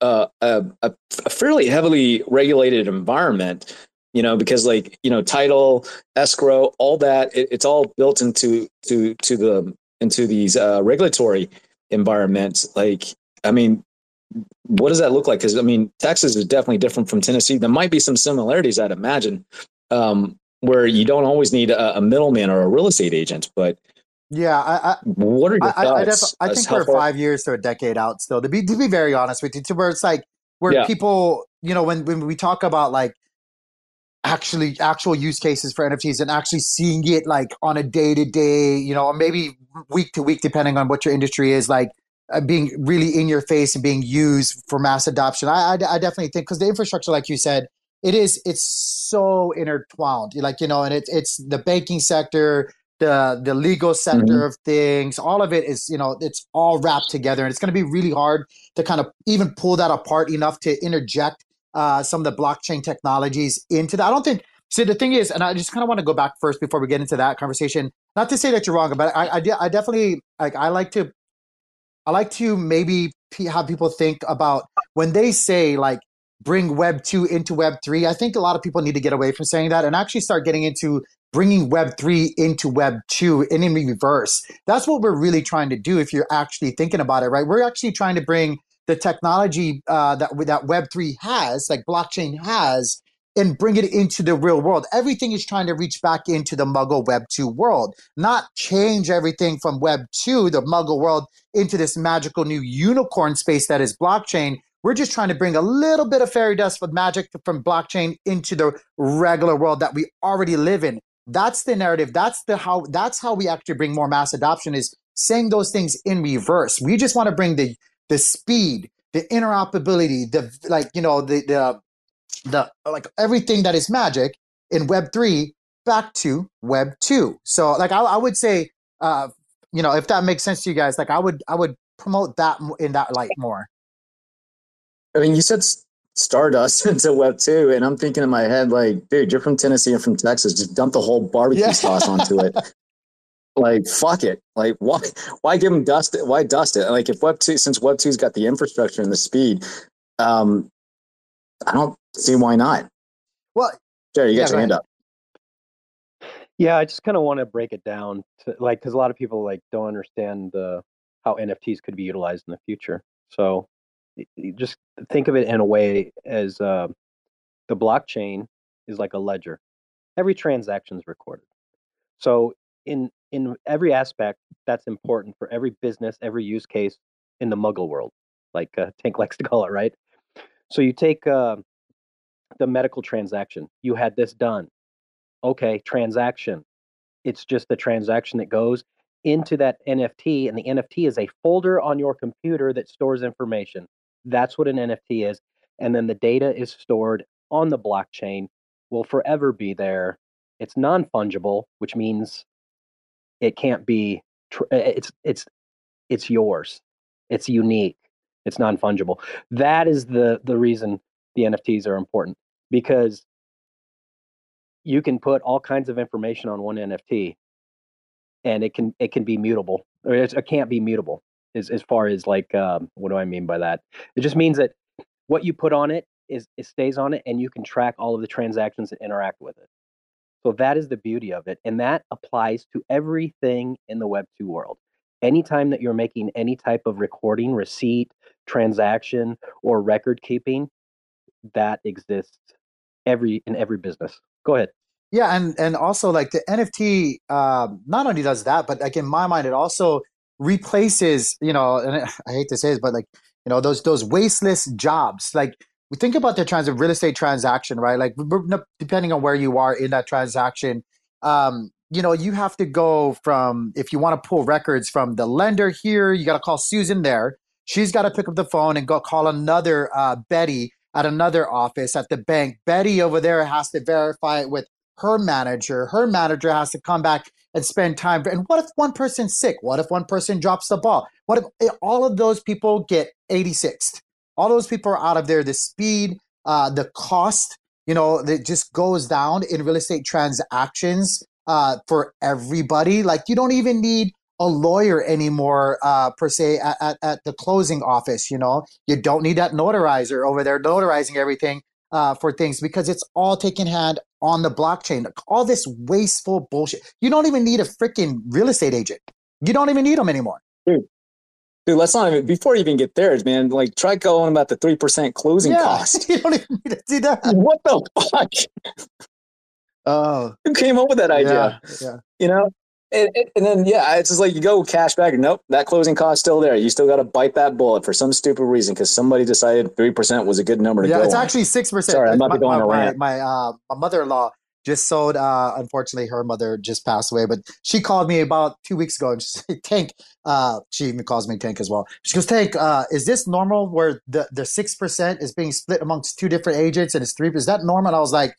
a a, a fairly heavily regulated environment you know because like you know title escrow all that it, it's all built into to to the into these uh, regulatory environments. Like i mean what does that look like? Because I mean, Texas is definitely different from Tennessee. There might be some similarities, I'd imagine, um, where you don't always need a, a, middleman or a real estate agent. But yeah, I, I what are your I, thoughts? I, I think we're five years to a decade out still. To be to be very honest with you, to where it's like where yeah. people, you know, when when we talk about like actually actual use cases for NFTs and actually seeing it like on a day to day, you know, or maybe week to week, depending on what your industry is, like uh, being really in your face and being used for mass adoption. I, I, I definitely think because the infrastructure, like you said, it is it's so intertwined. Like you know, and it's it's the banking sector, the the legal sector mm-hmm. of things. All of it is you know it's all wrapped together, and it's going to be really hard to kind of even pull that apart enough to interject uh, some of the blockchain technologies into that. I don't think. So the thing is, and I just kind of want to go back first before we get into that conversation. Not to say that you're wrong, but I, I, I definitely like I like to I like to maybe have people think about when they say like bring Web 2 into Web 3. I think a lot of people need to get away from saying that and actually start getting into bringing Web 3 into Web 2 and in reverse. That's what we're really trying to do if you're actually thinking about it, right? We're actually trying to bring the technology uh, that, that Web 3 has, like blockchain has, and bring it into the real world. Everything is trying to reach back into the Muggle Web 2 world, not change everything from Web 2, the Muggle world, into this magical new unicorn space that is blockchain. We're just trying to bring a little bit of fairy dust of magic from blockchain into the regular world that we already live in. That's the narrative. That's the how that's how we actually bring more mass adoption is saying those things in reverse. We just want to bring the the speed, the interoperability, the like, you know, the the the like everything that is magic in Web three back to Web two. So like I, I would say, uh, you know, if that makes sense to you guys, like I would I would promote that in that light more. I mean, you said Stardust into Web two, and I'm thinking in my head like, dude, you're from Tennessee and from Texas, just dump the whole barbecue yeah. sauce onto it. like fuck it like why why give them dust it why dust it like if web 2 since web 2's got the infrastructure and the speed um i don't see why not. Well, Jerry, you got yeah, your hand up. Yeah, I just kind of want to break it down to like because a lot of people like don't understand the how NFTs could be utilized in the future. So just think of it in a way as uh, the blockchain is like a ledger. Every transaction is recorded. So in in every aspect, that's important for every business, every use case in the Muggle world, like uh, Tank likes to call it, right? So you take uh, the medical transaction. You had this done. Okay, transaction. It's just the transaction that goes into that NFT, and the NFT is a folder on your computer that stores information. That's what an NFT is. And then the data is stored on the blockchain, will forever be there. It's non fungible, which means it can't be, tr- it's, it's, it's yours. It's unique. It's non fungible. That is the, the reason the NFTs are important because you can put all kinds of information on one NFT, and it can it can be mutable, or it can't be mutable. As as far as like, um, what do I mean by that? It just means that what you put on it is it stays on it, and you can track all of the transactions that interact with it. So that is the beauty of it, and that applies to everything in the Web two world. Anytime that you're making any type of recording, receipt, transaction, or record keeping, that exists every in every business. Go ahead. Yeah, and and also like the NFT, um, not only does that, but like in my mind, it also replaces, you know, and I hate to say this, but like you know those those wasteless jobs. Like we think about the trans real estate transaction, right? Like depending on where you are in that transaction, um, you know, you have to go from if you want to pull records from the lender here, you got to call Susan there. She's got to pick up the phone and go call another uh, Betty at another office at the bank. Betty over there has to verify it with her manager. Her manager has to come back and spend time. And what if one person's sick? What if one person drops the ball? What if eh, all of those people get 86th? All those people are out of there. The speed, uh, the cost, you know, that just goes down in real estate transactions uh, for everybody. Like you don't even need a lawyer anymore uh, per se at, at, at, the closing office you know? You don't need that notarizer over there notarizing everything uh, for things because it's all taken hand on the blockchain. All this wasteful bullshit. You don't even need a freaking real estate agent. You don't even need them anymore. Dude. Dude let's not even before you even get there man like try going about the 3% closing yeah, cost. You don't even need to do that. What the fuck? Oh, who came up with that idea? Yeah, yeah. You know, and, and, then yeah, it's just like you go cash back. Nope, that closing cost still there. You still got to bite that bullet for some stupid reason because somebody decided three percent was a good number to yeah, go. Yeah, it's on. actually six percent. Sorry, I'm not my, going my, around. My my, uh, my mother-in-law just sold. Uh, unfortunately, her mother just passed away, but she called me about two weeks ago and she said, "Tank." Uh, she even calls me Tank as well. She goes, "Tank, uh, is this normal? Where the the six percent is being split amongst two different agents and it's three? Is that normal?" And I was like,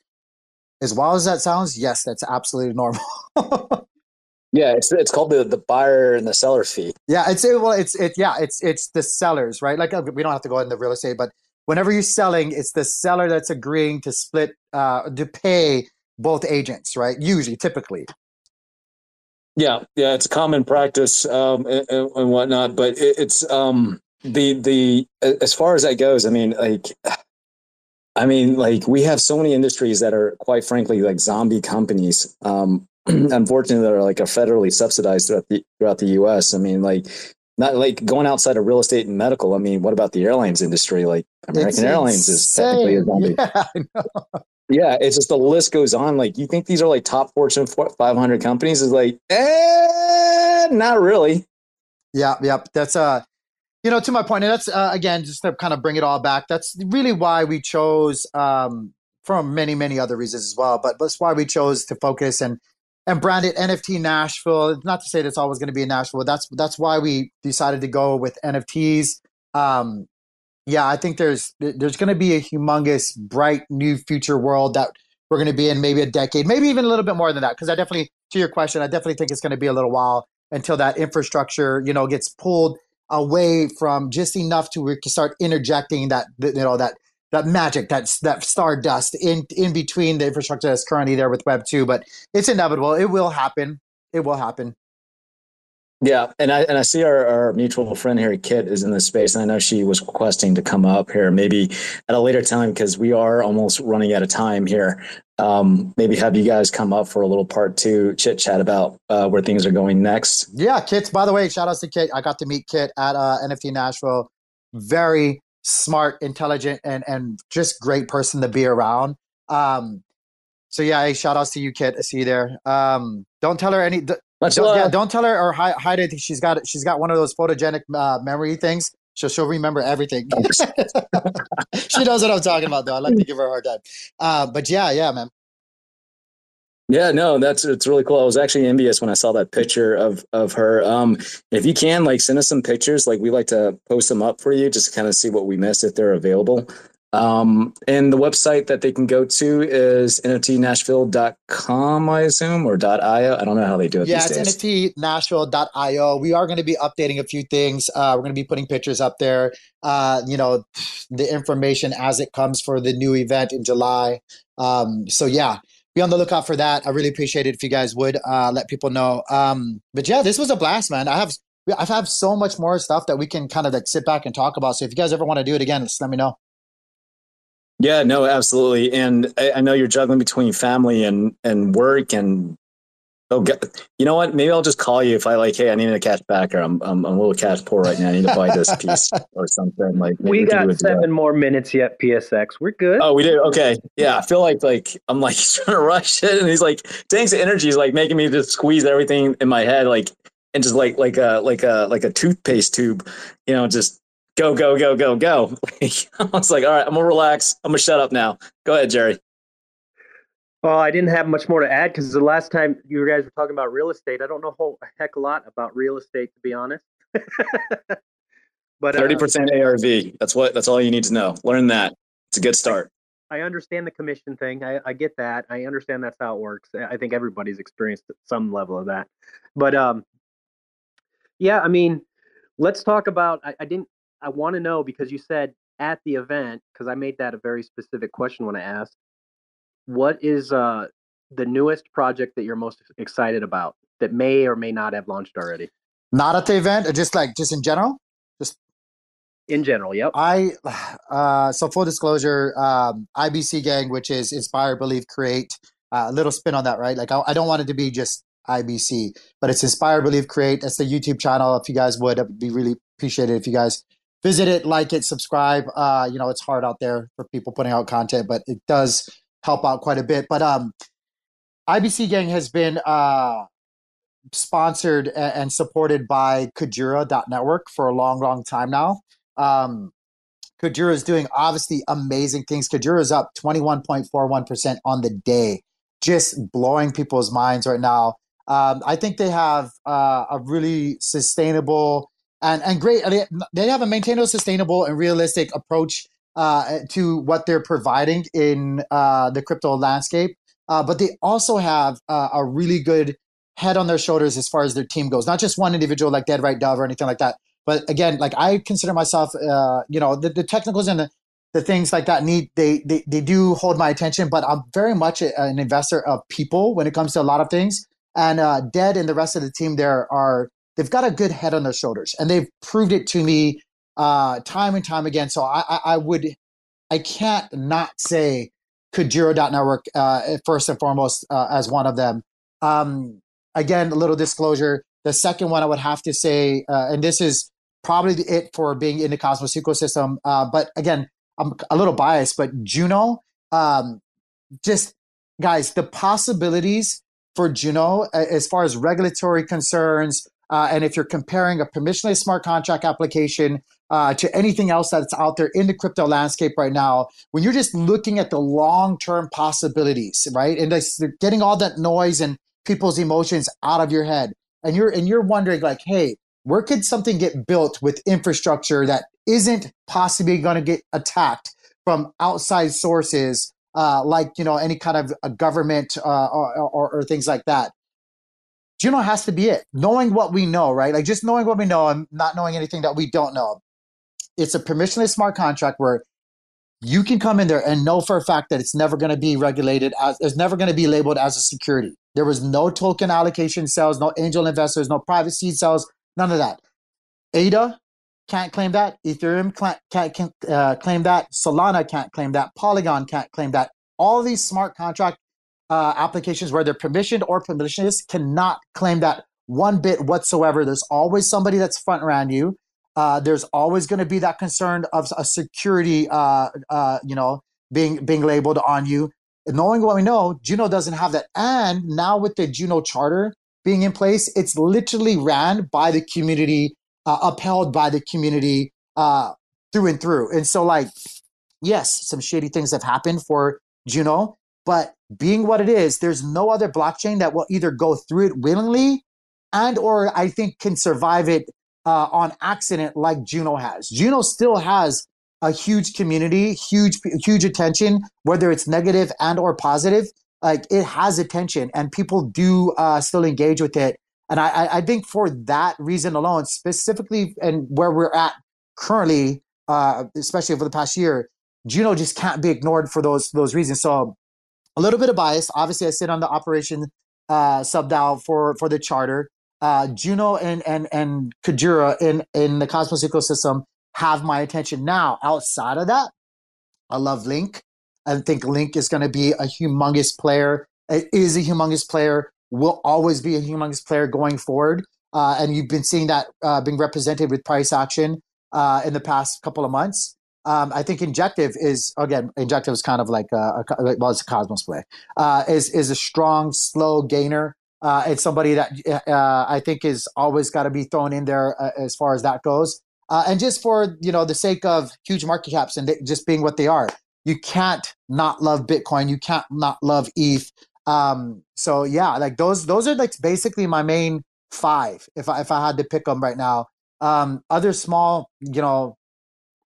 "As wild as that sounds, yes, that's absolutely normal." Yeah, it's it's called the the buyer and the seller fee. Yeah, it's well, it's it yeah, it's it's the sellers, right? Like uh, we don't have to go into real estate, but whenever you're selling, it's the seller that's agreeing to split uh to pay both agents, right? Usually, typically. Yeah, yeah, it's a common practice um, and, and whatnot, but it, it's um the the as far as that goes. I mean, like. I mean, like we have so many industries that are quite frankly like zombie companies. Um, unfortunately that are like are federally subsidized throughout the throughout the U.S. I mean, like not like going outside of real estate and medical. I mean, what about the airlines industry? Like American it's Airlines insane. is technically a zombie. Yeah, yeah, it's just the list goes on. Like you think these are like top Fortune 500 companies? Is like, eh, not really. Yeah, yeah. That's uh, you know, to my point, and that's uh, again just to kind of bring it all back. That's really why we chose um, from many many other reasons as well. But that's why we chose to focus and and branded NFT Nashville. Not to say that's always going to be in Nashville. That's that's why we decided to go with NFTs. Um, yeah, I think there's there's going to be a humongous, bright new future world that we're going to be in maybe a decade, maybe even a little bit more than that. Because I definitely, to your question, I definitely think it's going to be a little while until that infrastructure, you know, gets pulled away from just enough to we can start interjecting that you know that that magic, that that stardust in in between the infrastructure that's currently there with Web two. But it's inevitable. It will happen. It will happen. Yeah, and I and I see our, our mutual friend here, Kit, is in this space, and I know she was requesting to come up here, maybe at a later time because we are almost running out of time here. Um, maybe have you guys come up for a little part two chit chat about uh, where things are going next. Yeah, Kit. By the way, shout out to Kit. I got to meet Kit at uh, NFT Nashville. Very smart, intelligent, and and just great person to be around. Um, so yeah, hey, shout outs to you, Kit. I see you there. Um, don't tell her any. don't, yeah, don't tell her or hide, hide it. She's got she's got one of those photogenic uh, memory things. So she'll remember everything. she knows what I'm talking about, though. I like to give her a hard time. Uh, but yeah, yeah, man. Yeah, no, that's it's really cool. I was actually envious when I saw that picture of of her. Um, if you can, like, send us some pictures. Like, we like to post them up for you, just to kind of see what we missed if they're available. Um, and the website that they can go to is nftnashville.com, I assume, or .io. I don't know how they do it. Yeah, it's nftnashville.io. We are going to be updating a few things. Uh, we're going to be putting pictures up there. Uh, you know, the information as it comes for the new event in July. Um, so yeah, be on the lookout for that. I really appreciate it if you guys would uh, let people know. Um, but yeah, this was a blast, man. I have I have so much more stuff that we can kind of like sit back and talk about. So if you guys ever want to do it again, just let me know. Yeah, no, absolutely. And I, I know you're juggling between family and and work and Oh, you know what? Maybe I'll just call you if I like. Hey, I need a cash backer. I'm I'm, I'm a little cash poor right now. I need to buy this piece or something. Like we got seven more minutes yet. PSX, we're good. Oh, we do. Okay, yeah. I feel like like I'm like trying to rush it, and he's like, Tank's energy is like making me just squeeze everything in my head, like and just like like a like a like a toothpaste tube, you know, just go go go go go. I was like, all right, I'm gonna relax. I'm gonna shut up now. Go ahead, Jerry. Well, I didn't have much more to add because the last time you guys were talking about real estate, I don't know a whole heck a lot about real estate to be honest. but uh, thirty uh, percent ARV. That's what. That's all you need to know. Learn that. It's a good start. I understand the commission thing. I, I get that. I understand that's how it works. I think everybody's experienced some level of that. But um, yeah, I mean, let's talk about. I, I didn't. I want to know because you said at the event because I made that a very specific question when I asked what is uh, the newest project that you're most excited about that may or may not have launched already? Not at the event, just like just in general. Just in general, yep. I uh, so full disclosure, um, IBC Gang, which is Inspire, Believe, Create. Uh, a little spin on that, right? Like I, I don't want it to be just IBC, but it's Inspire, Believe, Create. That's the YouTube channel. If you guys would, it would be really appreciated if you guys visit it, like it, subscribe. Uh, you know, it's hard out there for people putting out content, but it does help out quite a bit. But um, IBC Gang has been uh, sponsored and supported by Kujira.network for a long, long time now. Um, Kujira is doing obviously amazing things. Kujira is up 21.41% on the day, just blowing people's minds right now. Um, I think they have uh, a really sustainable and, and great, they have a maintainable, sustainable, and realistic approach uh, to what they're providing in uh, the crypto landscape. Uh, but they also have uh, a really good head on their shoulders as far as their team goes. Not just one individual like Dead Right Dove or anything like that. But again, like I consider myself, uh, you know, the, the technicals and the, the things like that need they, they they do hold my attention. But I'm very much a, an investor of people when it comes to a lot of things. And uh, Dead and the rest of the team there are they've got a good head on their shoulders, and they've proved it to me uh, time and time again. So I, I, I would, I can't not say Kujira.network uh, first and foremost uh, as one of them. Um, again, a little disclosure. The second one I would have to say, uh, and this is probably it for being in the Cosmos ecosystem. Uh, but again, I'm a little biased, but Juno, um, just guys, the possibilities for Juno as far as regulatory concerns, uh, and if you're comparing a permissionless smart contract application uh, to anything else that's out there in the crypto landscape right now, when you're just looking at the long term possibilities, right, and getting all that noise and people's emotions out of your head, and you're and you're wondering like, hey, where could something get built with infrastructure that isn't possibly going to get attacked from outside sources, uh, like you know any kind of a government uh, or, or, or things like that? Juno has to be it. Knowing what we know, right? Like just knowing what we know and not knowing anything that we don't know it's a permissionless smart contract where you can come in there and know for a fact that it's never going to be regulated as it's never going to be labeled as a security. There was no token allocation sales, no angel investors, no private seed sales, none of that. ADA can't claim that. Ethereum can't, can't uh, claim that. Solana can't claim that. Polygon can't claim that. All these smart contract uh, applications where they're permissioned or permissionless, cannot claim that one bit whatsoever. There's always somebody that's front around you uh, there's always going to be that concern of a security, uh, uh, you know, being being labeled on you. And knowing what we know, Juno doesn't have that. And now with the Juno charter being in place, it's literally ran by the community, uh, upheld by the community uh, through and through. And so, like, yes, some shady things have happened for Juno, but being what it is, there's no other blockchain that will either go through it willingly and or I think can survive it uh, on accident like Juno has. Juno still has a huge community, huge huge attention, whether it's negative and or positive. Like it has attention, and people do uh, still engage with it. And I, I think for that reason alone, specifically, and where we're at currently, uh, especially over the past year, Juno just can't be ignored for those those reasons. So a little bit of bias. Obviously, I sit on the operation uh, sub DAO for for the charter. Uh, Juno and and and Kujira in in the Cosmos ecosystem have my attention now. Outside of that, I love Link. I think Link is going to be a humongous player. It is a humongous player. Will always be a humongous player going forward. Uh, and you've been seeing that uh, being represented with price action uh, in the past couple of months. Um, I think Injective is again Injective is kind of like a, a well, it's a Cosmos play. Uh, is is a strong, slow gainer. Uh, it's somebody that uh, I think is always got to be thrown in there uh, as far as that goes. Uh, and just for you know the sake of huge market caps and just being what they are, you can't not love Bitcoin. You can't not love ETH. Um, so yeah, like those those are like basically my main five. If I if I had to pick them right now, um, other small you know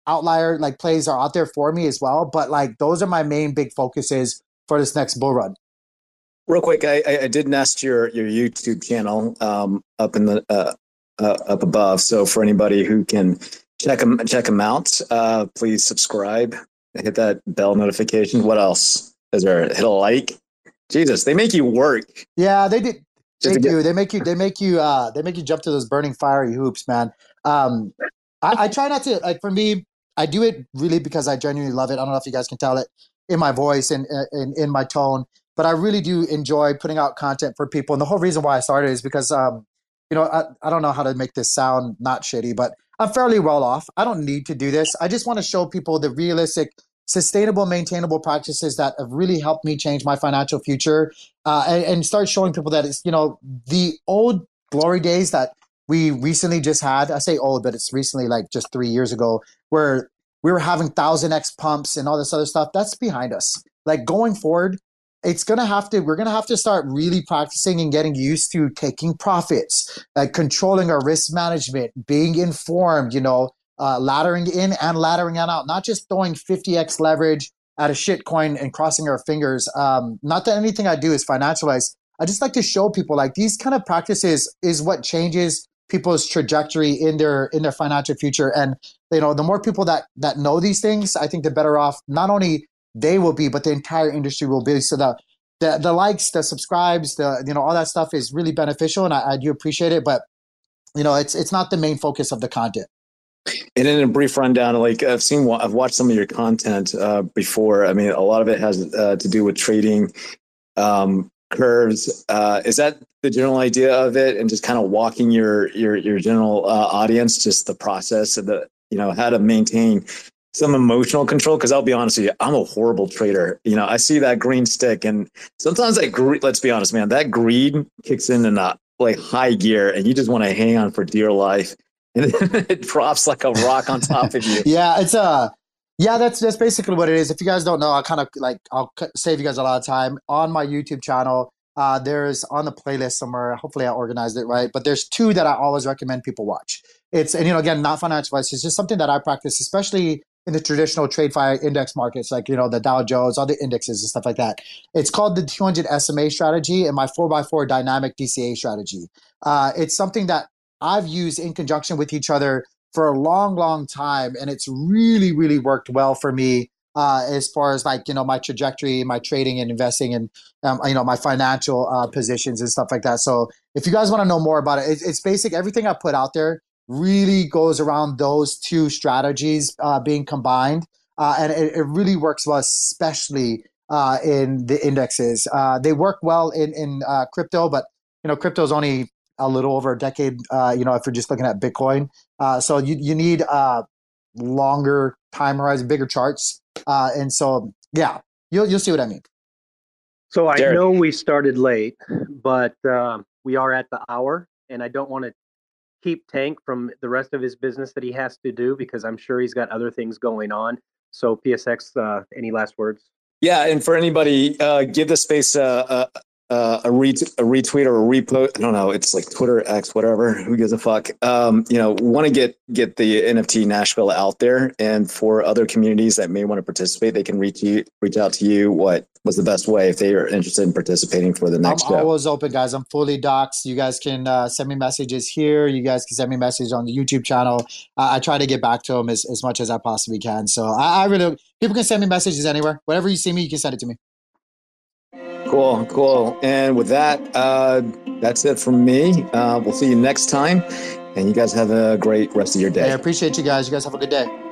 outlier like plays are out there for me as well. But like those are my main big focuses for this next bull run. Real quick, I, I did nest your your YouTube channel um, up in the uh, uh, up above. So for anybody who can check them check them out, uh, please subscribe, hit that bell notification. What else is there? Hit a like. Jesus, they make you work. Yeah, they did. They do. They make you. They make you. Uh, they make you jump to those burning fiery hoops, man. Um, I, I try not to like. For me, I do it really because I genuinely love it. I don't know if you guys can tell it in my voice and in, my tone, but I really do enjoy putting out content for people. And the whole reason why I started is because, um, you know, I, I don't know how to make this sound not shitty, but I'm fairly well off. I don't need to do this. I just want to show people the realistic, sustainable, maintainable practices that have really helped me change my financial future uh, and, and start showing people that it's, you know, the old glory days that we recently just had i say old but it's recently like just three years ago where we were having thousand x pumps and all this other stuff. That's behind us. Like going forward it's gonna have to we're gonna have to start really practicing and getting used to taking profits like controlling our risk management being informed you know uh, laddering in and laddering out. Not just throwing 50x leverage at a shit coin and crossing our fingers. Um, not that anything i do is financialized i just like to show people like these kind of practices is what changes people's trajectory in their in their financial future. And you know the more people that that know these things i think the better off not only they will be but the entire industry will be. So the the, the likes the subscribes the you know all that stuff is really beneficial and I, I do appreciate it. But you know it's it's not the main focus of the content. And in a brief rundown, like I've seen, I've watched some of your content uh, before. I mean, a lot of it has uh, to do with trading, um, curves. Uh, is that the general idea of it, and just kind of walking your your your general uh, audience, just the process of the you know how to maintain some emotional control? Because I'll be honest with you, I'm a horrible trader. You know, I see that green stick, and sometimes that greed. Let's be honest, man, that greed kicks in in like high gear, and you just want to hang on for dear life, and then it drops like a rock on top of you. yeah, it's a. Yeah, that's that's basically what it is. If you guys don't know, I kind of like I'll save you guys a lot of time on my YouTube channel. Uh, there's on the playlist somewhere. Hopefully, I organized it right. But there's two that I always recommend people watch. It's and you know again not financial advice. It's just something that I practice, especially in the traditional TradFi index markets, like you know the Dow Jones, all the indexes and stuff like that. It's called the 200 SMA strategy and my 4x4 dynamic DCA strategy. Uh, it's something that I've used in conjunction with each other for a long, long time, and it's really, really worked well for me uh, as far as like you know my trajectory, my trading and investing, and um, you know my financial uh, positions and stuff like that. So if you guys want to know more about it, it's, it's, basic. Everything I put out there really goes around those two strategies uh, being combined, uh, and it, it, really works well, especially uh, in the indexes. Uh, they work well in in crypto, but you know crypto is only a little over a decade. Uh, you know if you're just looking at Bitcoin. Uh, so you you need uh, longer time horizon, bigger charts, uh, and so yeah, you'll you'll see what I mean. So I Derek. know we started late, but um, we are at the hour, and I don't want to keep Tank from the rest of his business that he has to do because I'm sure he's got other things going on. So PSX, uh, any last words? Yeah, and for anybody, uh, give the space a, uh, a, ret- a retweet or a repost. I don't know. It's like Twitter, X, whatever. Who gives a fuck? Um, you know, want to get get the NFT Nashville out there, and for other communities that may want to participate, they can reach you, reach out to you. What was the best way if they are interested in participating for the next? I'm show? always open, guys. I'm fully docs. You guys can uh, send me messages here. You guys can send me messages on the YouTube channel. Uh, I try to get back to them as, as much as I possibly can. So I, I really people can send me messages anywhere. Whatever you see me, you can send it to me. Cool, cool. And with that, uh, that's it from me. Uh, we'll see you next time. And you guys have a great rest of your day. I appreciate you guys. You guys have a good day.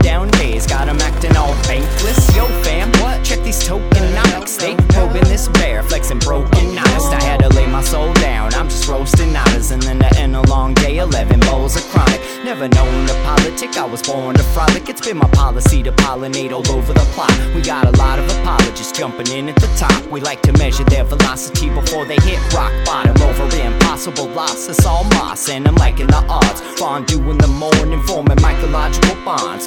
down days, got 'em acting all bankless. Yo, fam, what? Check these tokenomics. They probing this bear, flexing broken honest. I had to lay my soul down. I'm just roasting honors, and then to end a long day, 11 bowls of chronic. Never known to politic, I was born to frolic. It's been my policy to pollinate all over the plot. We got a lot of apologists jumping in at the top. We like to measure their velocity before they hit rock bottom over impossible loss. It's all moss, and I'm liking the odds. Fondue in the morning, forming mycological bonds.